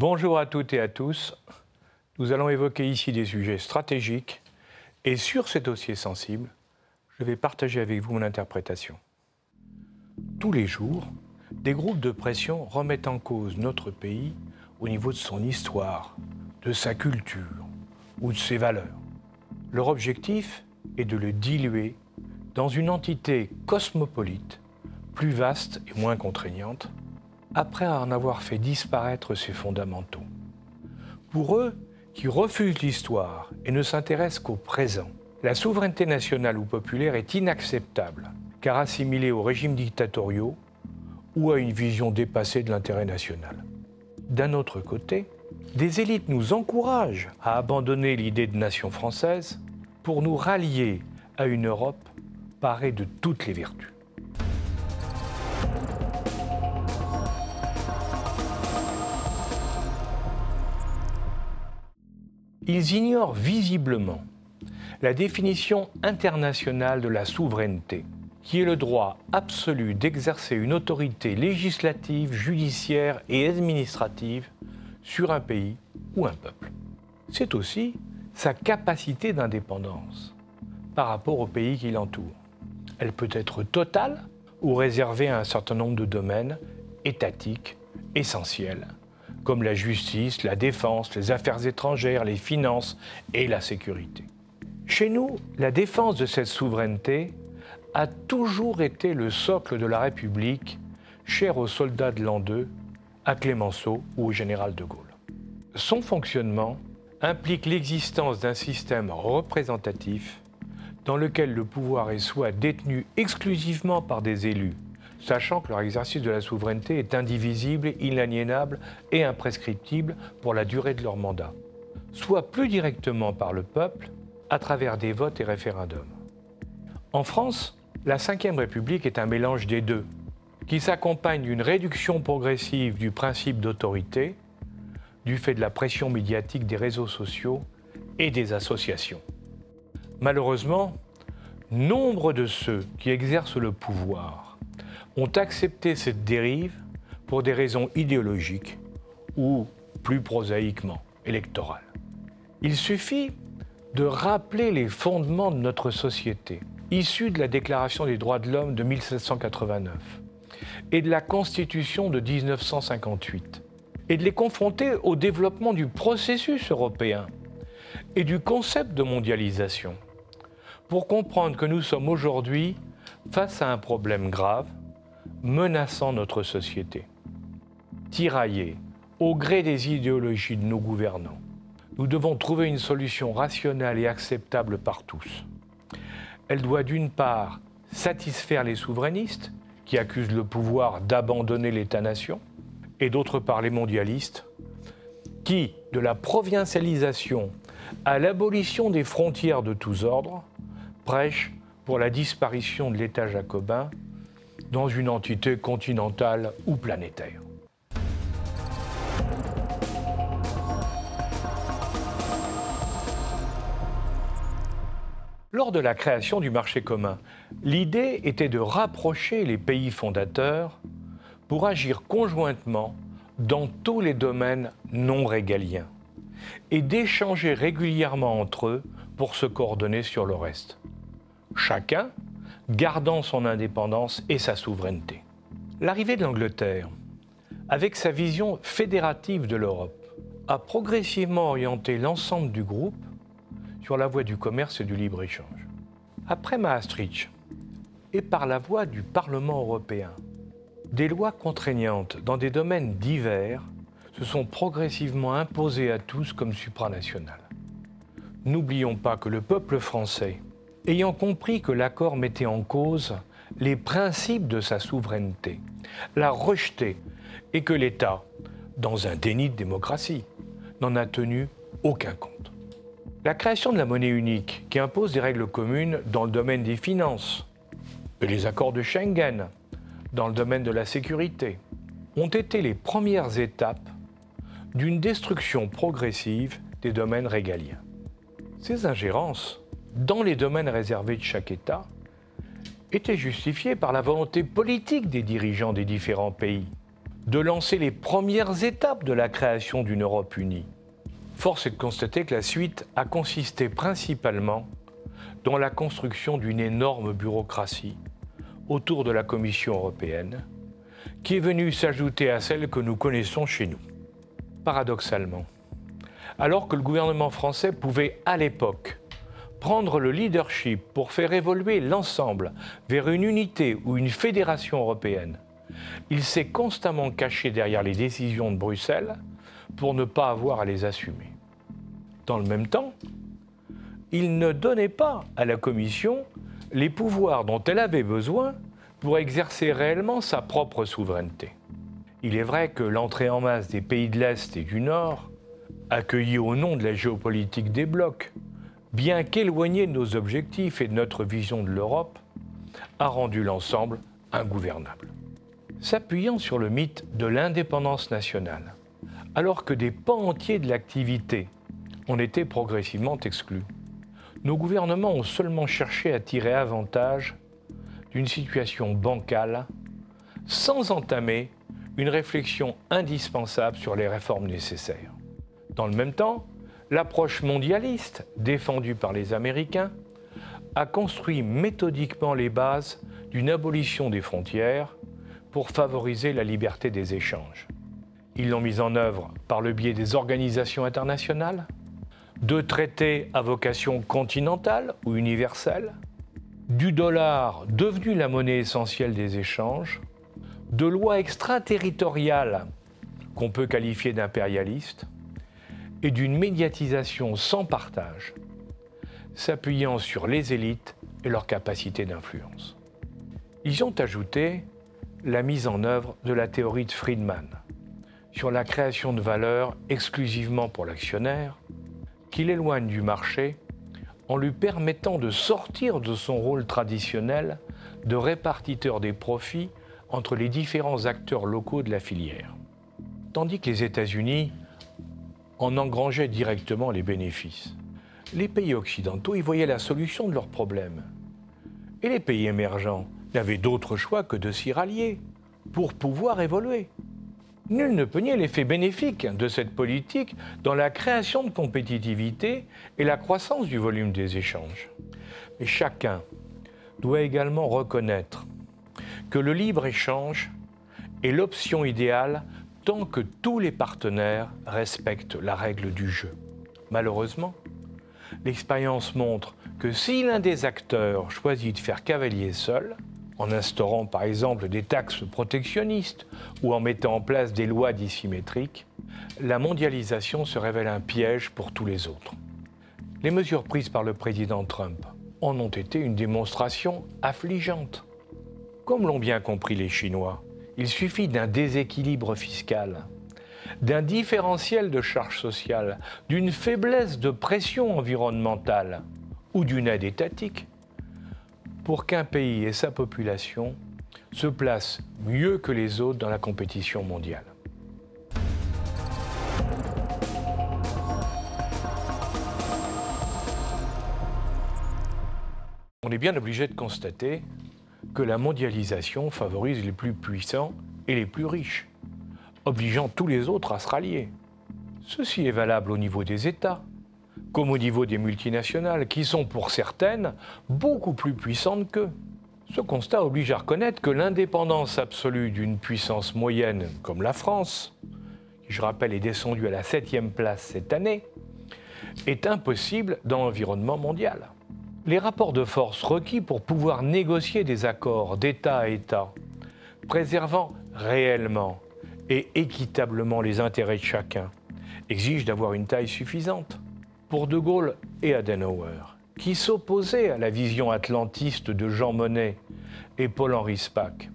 Bonjour à toutes et à tous. Nous allons évoquer ici des sujets stratégiques et sur ces dossiers sensibles, je vais partager avec vous mon interprétation. Tous les jours, des groupes de pression remettent en cause notre pays au niveau de son histoire, de sa culture ou de ses valeurs. Leur objectif est de le diluer dans une entité cosmopolite, plus vaste et moins contraignante, après en avoir fait disparaître ses fondamentaux. Pour eux, qui refusent l'histoire et ne s'intéressent qu'au présent, la souveraineté nationale ou populaire est inacceptable, car assimilée aux régimes dictatoriaux ou à une vision dépassée de l'intérêt national. D'un autre côté, des élites nous encouragent à abandonner l'idée de nation française pour nous rallier à une Europe parée de toutes les vertus. Ils ignorent visiblement la définition internationale de la souveraineté, qui est le droit absolu d'exercer une autorité législative, judiciaire et administrative sur un pays ou un peuple. C'est aussi sa capacité d'indépendance par rapport au pays qui l'entoure. Elle peut être totale ou réservée à un certain nombre de domaines étatiques essentiels comme la justice, la défense, les affaires étrangères, les finances et la sécurité. Chez nous, la défense de cette souveraineté a toujours été le socle de la République, cher aux soldats de l'an 2, à Clémenceau ou au général de Gaulle. Son fonctionnement implique l'existence d'un système représentatif dans lequel le pouvoir est soit détenu exclusivement par des élus sachant que leur exercice de la souveraineté est indivisible, inaliénable et imprescriptible pour la durée de leur mandat, soit plus directement par le peuple à travers des votes et référendums. En France, la Ve République est un mélange des deux, qui s'accompagne d'une réduction progressive du principe d'autorité, du fait de la pression médiatique des réseaux sociaux et des associations. Malheureusement, nombre de ceux qui exercent le pouvoir ont accepté cette dérive pour des raisons idéologiques ou, plus prosaïquement, électorales. Il suffit de rappeler les fondements de notre société, issus de la Déclaration des droits de l'homme de 1789 et de la Constitution de 1958, et de les confronter au développement du processus européen et du concept de mondialisation, pour comprendre que nous sommes aujourd'hui face à un problème grave menaçant notre société. Tiraillés au gré des idéologies de nos gouvernants, nous devons trouver une solution rationnelle et acceptable par tous. Elle doit d'une part satisfaire les souverainistes qui accusent le pouvoir d'abandonner l'État-nation, et d'autre part les mondialistes qui, de la provincialisation à l'abolition des frontières de tous ordres, prêchent pour la disparition de l'État jacobin dans une entité continentale ou planétaire. Lors de la création du marché commun, l'idée était de rapprocher les pays fondateurs pour agir conjointement dans tous les domaines non régaliens et d'échanger régulièrement entre eux pour se coordonner sur le reste. Chacun gardant son indépendance et sa souveraineté. L'arrivée de l'Angleterre, avec sa vision fédérative de l'Europe, a progressivement orienté l'ensemble du groupe sur la voie du commerce et du libre-échange. Après Maastricht, et par la voie du Parlement européen, des lois contraignantes dans des domaines divers se sont progressivement imposées à tous comme supranationales. N'oublions pas que le peuple français ayant compris que l'accord mettait en cause les principes de sa souveraineté, l'a rejeté et que l'État, dans un déni de démocratie, n'en a tenu aucun compte. La création de la monnaie unique, qui impose des règles communes dans le domaine des finances, et les accords de Schengen, dans le domaine de la sécurité, ont été les premières étapes d'une destruction progressive des domaines régaliens. Ces ingérences dans les domaines réservés de chaque État étaient justifiées par la volonté politique des dirigeants des différents pays de lancer les premières étapes de la création d'une Europe unie. Force est de constater que la suite a consisté principalement dans la construction d'une énorme bureaucratie autour de la Commission européenne, qui est venue s'ajouter à celle que nous connaissons chez nous. Paradoxalement, alors que le gouvernement français pouvait à l'époque prendre le leadership pour faire évoluer l'ensemble vers une unité ou une fédération européenne, il s'est constamment caché derrière les décisions de Bruxelles pour ne pas avoir à les assumer. Dans le même temps, il ne donnait pas à la Commission les pouvoirs dont elle avait besoin pour exercer réellement sa propre souveraineté. Il est vrai que l'entrée en masse des pays de l'Est et du Nord, accueillie au nom de la géopolitique des blocs, bien qu'éloignée de nos objectifs et de notre vision de l'Europe, a rendu l'ensemble ingouvernable s'appuyant sur le mythe de l'indépendance nationale, alors que des pans entiers de l'activité ont été progressivement exclus. Nos gouvernements ont seulement cherché à tirer avantage d'une situation bancale sans entamer une réflexion indispensable sur les réformes nécessaires. Dans le même temps, l'approche mondialiste défendue par les Américains a construit méthodiquement les bases d'une abolition des frontières pour favoriser la liberté des échanges. Ils l'ont mise en œuvre par le biais des organisations internationales, de traités à vocation continentale ou universelle, du dollar devenu la monnaie essentielle des échanges, de lois extraterritoriales qu'on peut qualifier d'impérialistes, et d'une médiatisation sans partage, s'appuyant sur les élites et leur capacité d'influence. Ils ont ajouté la mise en œuvre de la théorie de Friedman sur la création de valeur exclusivement pour l'actionnaire, qui l'éloigne du marché en lui permettant de sortir de son rôle traditionnel de répartiteur des profits entre les différents acteurs locaux de la filière. Tandis que les États-Unis en engrangeaient directement les bénéfices. Les pays occidentaux y voyaient la solution de leurs problèmes. Et les pays émergents n'avait d'autre choix que de s'y rallier pour pouvoir évoluer. Nul ne peut nier l'effet bénéfique de cette politique dans la création de compétitivité et la croissance du volume des échanges. Mais chacun doit également reconnaître que le libre-échange est l'option idéale tant que tous les partenaires respectent la règle du jeu. Malheureusement, l'expérience montre que si l'un des acteurs choisit de faire cavalier seul, en instaurant par exemple des taxes protectionnistes ou en mettant en place des lois dissymétriques, la mondialisation se révèle un piège pour tous les autres. Les mesures prises par le président Trump en ont été une démonstration affligeante. Comme l'ont bien compris les Chinois, il suffit d'un déséquilibre fiscal, d'un différentiel de charges sociales, d'une faiblesse de pression environnementale ou d'une aide étatique pour qu'un pays et sa population se placent mieux que les autres dans la compétition mondiale. On est bien obligé de constater que la mondialisation favorise les plus puissants et les plus riches, obligeant tous les autres à se rallier. Ceci est valable au niveau des États, comme au niveau des multinationales, qui sont pour certaines beaucoup plus puissantes qu'eux. Ce constat oblige à reconnaître que l'indépendance absolue d'une puissance moyenne comme la France, qui je rappelle est descendue à la septième place cette année, est impossible dans l'environnement mondial. Les rapports de force requis pour pouvoir négocier des accords d'État à État, préservant réellement et équitablement les intérêts de chacun, exigent d'avoir une taille suffisante pour De Gaulle et Adenauer, qui s'opposaient à la vision atlantiste de Jean Monnet et Paul-Henri Spaak.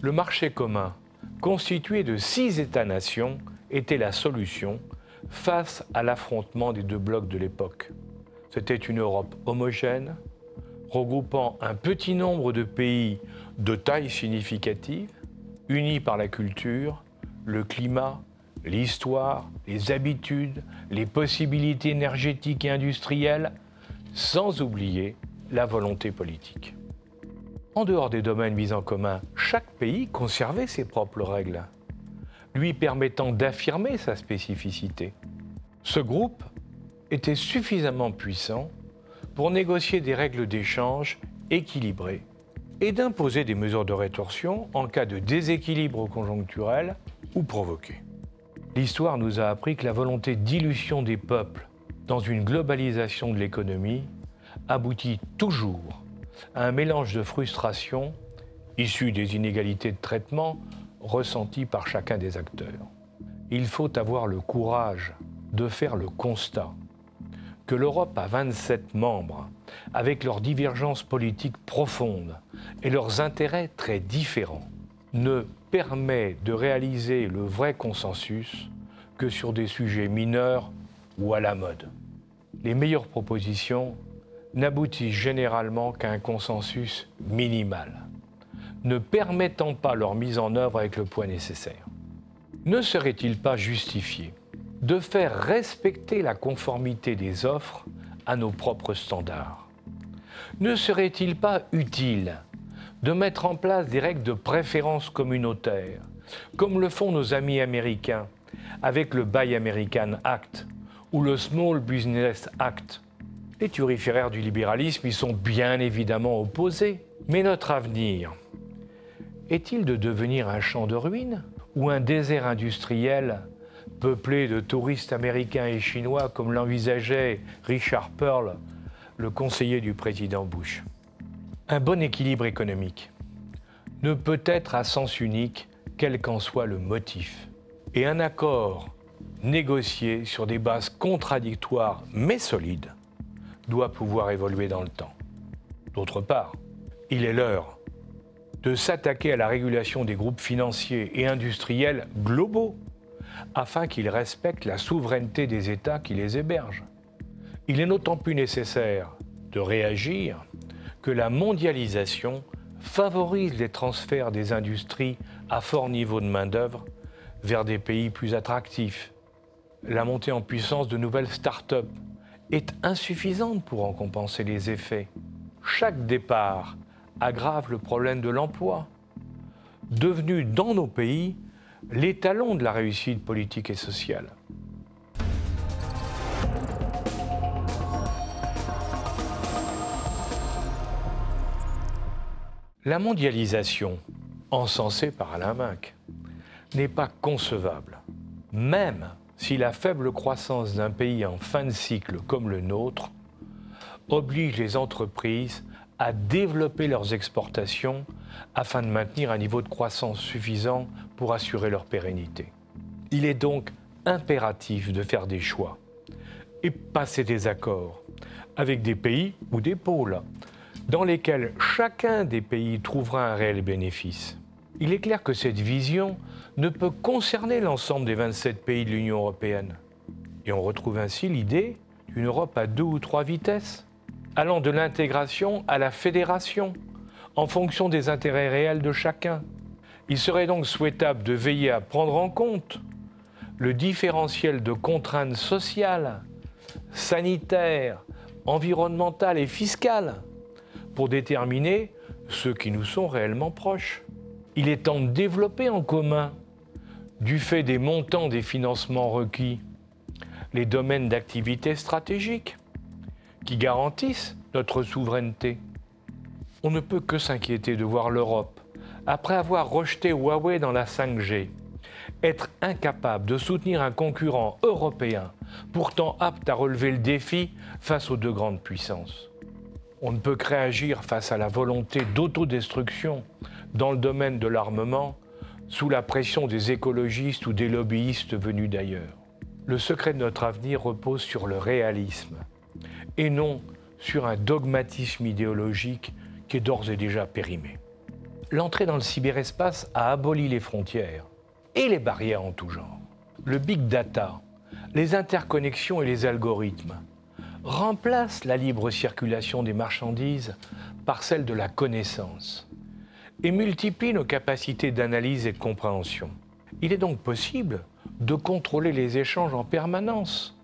Le marché commun, constitué de six États-nations, était la solution face à l'affrontement des deux blocs de l'époque. C'était une Europe homogène, regroupant un petit nombre de pays de taille significative, unis par la culture, le climat, l'histoire, les habitudes, les possibilités énergétiques et industrielles, sans oublier la volonté politique. En dehors des domaines mis en commun, chaque pays conservait ses propres règles, lui permettant d'affirmer sa spécificité. Ce groupe était suffisamment puissant pour négocier des règles d'échange équilibrées et d'imposer des mesures de rétorsion en cas de déséquilibre conjoncturel ou provoqué. L'histoire nous a appris que la volonté dilution des peuples dans une globalisation de l'économie aboutit toujours à un mélange de frustration issu des inégalités de traitement ressenties par chacun des acteurs. Il faut avoir le courage de faire le constat que l'Europe a 27 membres, avec leurs divergences politiques profondes et leurs intérêts très différents, ne permet de réaliser le vrai consensus que sur des sujets mineurs ou à la mode. Les meilleures propositions n'aboutissent généralement qu'à un consensus minimal, ne permettant pas leur mise en œuvre avec le poids nécessaire. Ne serait-il pas justifié de faire respecter la conformité des offres à nos propres standards? Ne serait-il pas utile de mettre en place des règles de préférence communautaire, comme le font nos amis américains avec le Buy American Act ou le Small Business Act. Les turiféraires du libéralisme y sont bien évidemment opposés. Mais notre avenir est-il de devenir un champ de ruines ou un désert industriel peuplé de touristes américains et chinois comme l'envisageait Richard Pearl, le conseiller du président Bush? Un bon équilibre économique ne peut être à sens unique, quel qu'en soit le motif. Et un accord négocié sur des bases contradictoires mais solides doit pouvoir évoluer dans le temps. D'autre part, il est l'heure de s'attaquer à la régulation des groupes financiers et industriels globaux afin qu'ils respectent la souveraineté des États qui les hébergent. Il est d'autant plus nécessaire de réagir que la mondialisation favorise les transferts des industries à fort niveau de main-d'œuvre vers des pays plus attractifs. La montée en puissance de nouvelles start-up est insuffisante pour en compenser les effets. Chaque départ aggrave le problème de l'emploi, devenu dans nos pays l'étalon de la réussite politique et sociale. La mondialisation, encensée par Alain Minck, n'est pas concevable, même si la faible croissance d'un pays en fin de cycle comme le nôtre oblige les entreprises à développer leurs exportations afin de maintenir un niveau de croissance suffisant pour assurer leur pérennité. Il est donc impératif de faire des choix et passer des accords avec des pays ou des pôles dans lesquels chacun des pays trouvera un réel bénéfice. Il est clair que cette vision ne peut concerner l'ensemble des 27 pays de l'Union européenne. Et on retrouve ainsi l'idée d'une Europe à deux ou trois vitesses, allant de l'intégration à la fédération, en fonction des intérêts réels de chacun. Il serait donc souhaitable de veiller à prendre en compte le différentiel de contraintes sociales, sanitaires, environnementales et fiscales pour déterminer ceux qui nous sont réellement proches. Il est temps de développer en commun, du fait des montants des financements requis, les domaines d'activité stratégiques qui garantissent notre souveraineté. On ne peut que s'inquiéter de voir l'Europe, après avoir rejeté Huawei dans la 5G, être incapable de soutenir un concurrent européen pourtant apte à relever le défi face aux deux grandes puissances. On ne peut que réagir face à la volonté d'autodestruction dans le domaine de l'armement sous la pression des écologistes ou des lobbyistes venus d'ailleurs. Le secret de notre avenir repose sur le réalisme et non sur un dogmatisme idéologique qui est d'ores et déjà périmé. L'entrée dans le cyberespace a aboli les frontières et les barrières en tout genre. Le big data, les interconnexions et les algorithmes remplace la libre circulation des marchandises par celle de la connaissance et multiplie nos capacités d'analyse et de compréhension. Il est donc possible de contrôler les échanges en permanence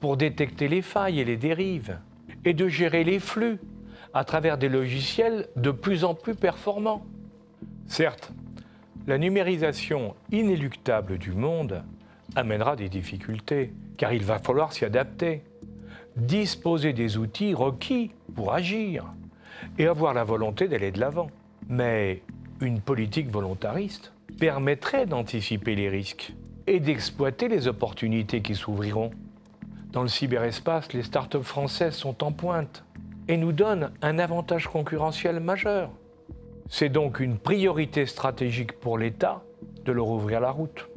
pour détecter les failles et les dérives et de gérer les flux à travers des logiciels de plus en plus performants. Certes, la numérisation inéluctable du monde amènera des difficultés, car il va falloir s'y adapter, disposer des outils requis pour agir et avoir la volonté d'aller de l'avant. Mais une politique volontariste permettrait d'anticiper les risques et d'exploiter les opportunités qui s'ouvriront. Dans le cyberespace, les startups françaises sont en pointe et nous donnent un avantage concurrentiel majeur. C'est donc une priorité stratégique pour l'État de leur ouvrir la route.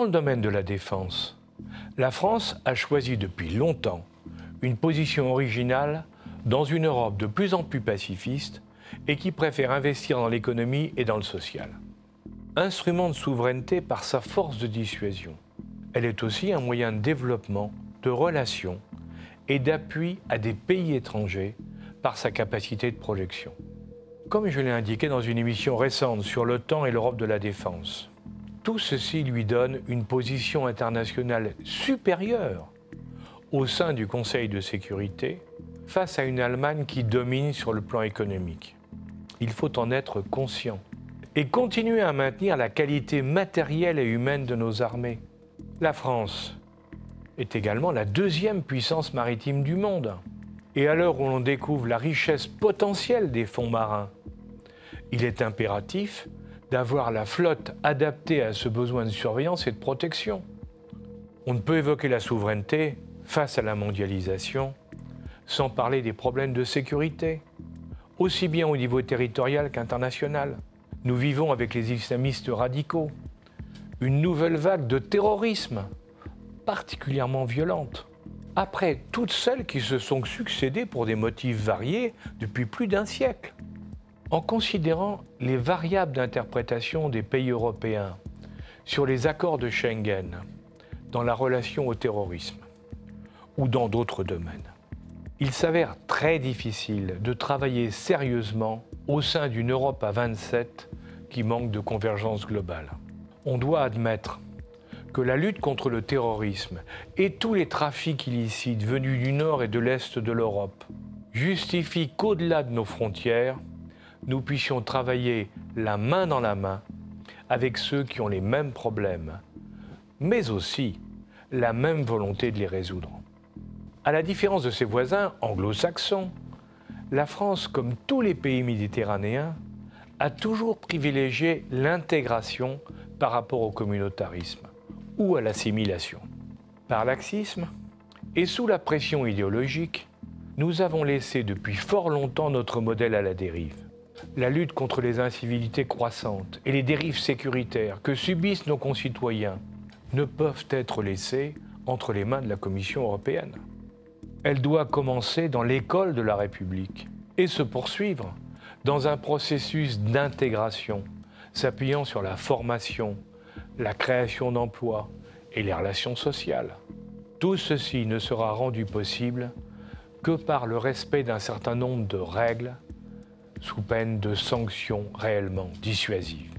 Dans le domaine de la défense, la France a choisi depuis longtemps une position originale dans une Europe de plus en plus pacifiste et qui préfère investir dans l'économie et dans le social. Instrument de souveraineté par sa force de dissuasion, elle est aussi un moyen de développement, de relations et d'appui à des pays étrangers par sa capacité de projection. Comme je l'ai indiqué dans une émission récente sur l'OTAN et l'Europe de la défense, tout ceci lui donne une position internationale supérieure au sein du Conseil de sécurité face à une Allemagne qui domine sur le plan économique. Il faut en être conscient et continuer à maintenir la qualité matérielle et humaine de nos armées. La France est également la deuxième puissance maritime du monde. Et à l'heure où l'on découvre la richesse potentielle des fonds marins, il est impératif d'avoir la flotte adaptée à ce besoin de surveillance et de protection. On ne peut évoquer la souveraineté face à la mondialisation sans parler des problèmes de sécurité, aussi bien au niveau territorial qu'international. Nous vivons avec les islamistes radicaux une nouvelle vague de terrorisme particulièrement violente, après toutes celles qui se sont succédées pour des motifs variés depuis plus d'un siècle. En considérant les variables d'interprétation des pays européens sur les accords de Schengen dans la relation au terrorisme ou dans d'autres domaines, il s'avère très difficile de travailler sérieusement au sein d'une Europe à 27 qui manque de convergence globale. On doit admettre que la lutte contre le terrorisme et tous les trafics illicites venus du nord et de l'est de l'Europe justifient qu'au-delà de nos frontières, nous puissions travailler la main dans la main avec ceux qui ont les mêmes problèmes, mais aussi la même volonté de les résoudre. À la différence de ses voisins anglo-saxons, la France, comme tous les pays méditerranéens, a toujours privilégié l'intégration par rapport au communautarisme ou à l'assimilation. Par laxisme et sous la pression idéologique, nous avons laissé depuis fort longtemps notre modèle à la dérive la lutte contre les incivilités croissantes et les dérives sécuritaires que subissent nos concitoyens ne peuvent être laissées entre les mains de la Commission européenne. Elle doit commencer dans l'école de la République et se poursuivre dans un processus d'intégration s'appuyant sur la formation, la création d'emplois et les relations sociales. Tout ceci ne sera rendu possible que par le respect d'un certain nombre de règles sous peine de sanctions réellement dissuasives.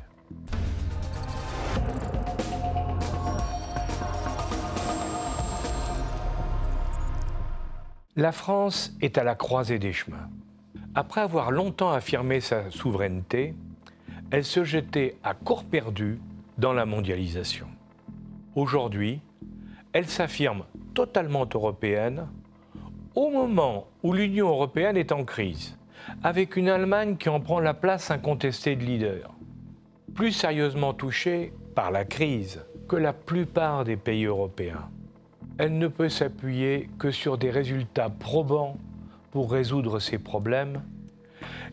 La France est à la croisée des chemins. Après avoir longtemps affirmé sa souveraineté, elle se jetait à court perdu dans la mondialisation. Aujourd'hui, elle s'affirme totalement européenne au moment où l'Union européenne est en crise avec une Allemagne qui en prend la place incontestée de leader. Plus sérieusement touchée par la crise que la plupart des pays européens, elle ne peut s'appuyer que sur des résultats probants pour résoudre ses problèmes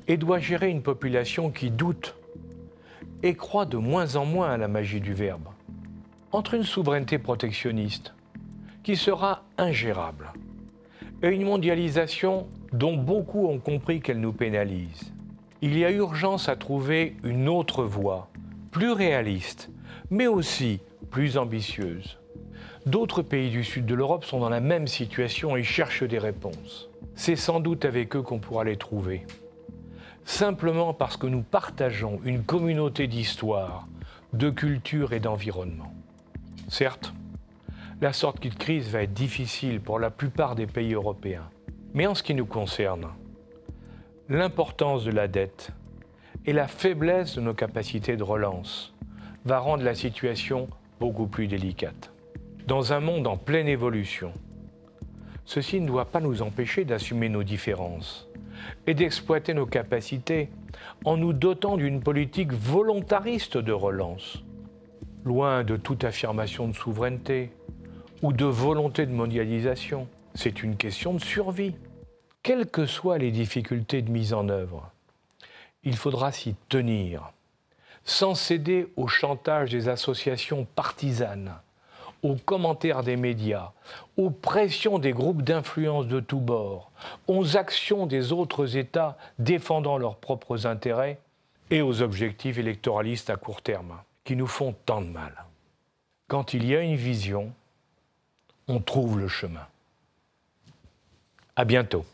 et doit gérer une population qui doute et croit de moins en moins à la magie du verbe. Entre une souveraineté protectionniste qui sera ingérable et une mondialisation dont beaucoup ont compris qu'elle nous pénalise. Il y a urgence à trouver une autre voie, plus réaliste, mais aussi plus ambitieuse. D'autres pays du sud de l'Europe sont dans la même situation et cherchent des réponses. C'est sans doute avec eux qu'on pourra les trouver. Simplement parce que nous partageons une communauté d'histoire, de culture et d'environnement. Certes, la sortie de crise va être difficile pour la plupart des pays européens. Mais en ce qui nous concerne, l'importance de la dette et la faiblesse de nos capacités de relance va rendre la situation beaucoup plus délicate. Dans un monde en pleine évolution, ceci ne doit pas nous empêcher d'assumer nos différences et d'exploiter nos capacités en nous dotant d'une politique volontariste de relance, loin de toute affirmation de souveraineté, ou de volonté de mondialisation. C'est une question de survie. Quelles que soient les difficultés de mise en œuvre, il faudra s'y tenir, sans céder au chantage des associations partisanes, aux commentaires des médias, aux pressions des groupes d'influence de tous bords, aux actions des autres États défendant leurs propres intérêts et aux objectifs électoralistes à court terme qui nous font tant de mal. Quand il y a une vision, on trouve le chemin. À bientôt.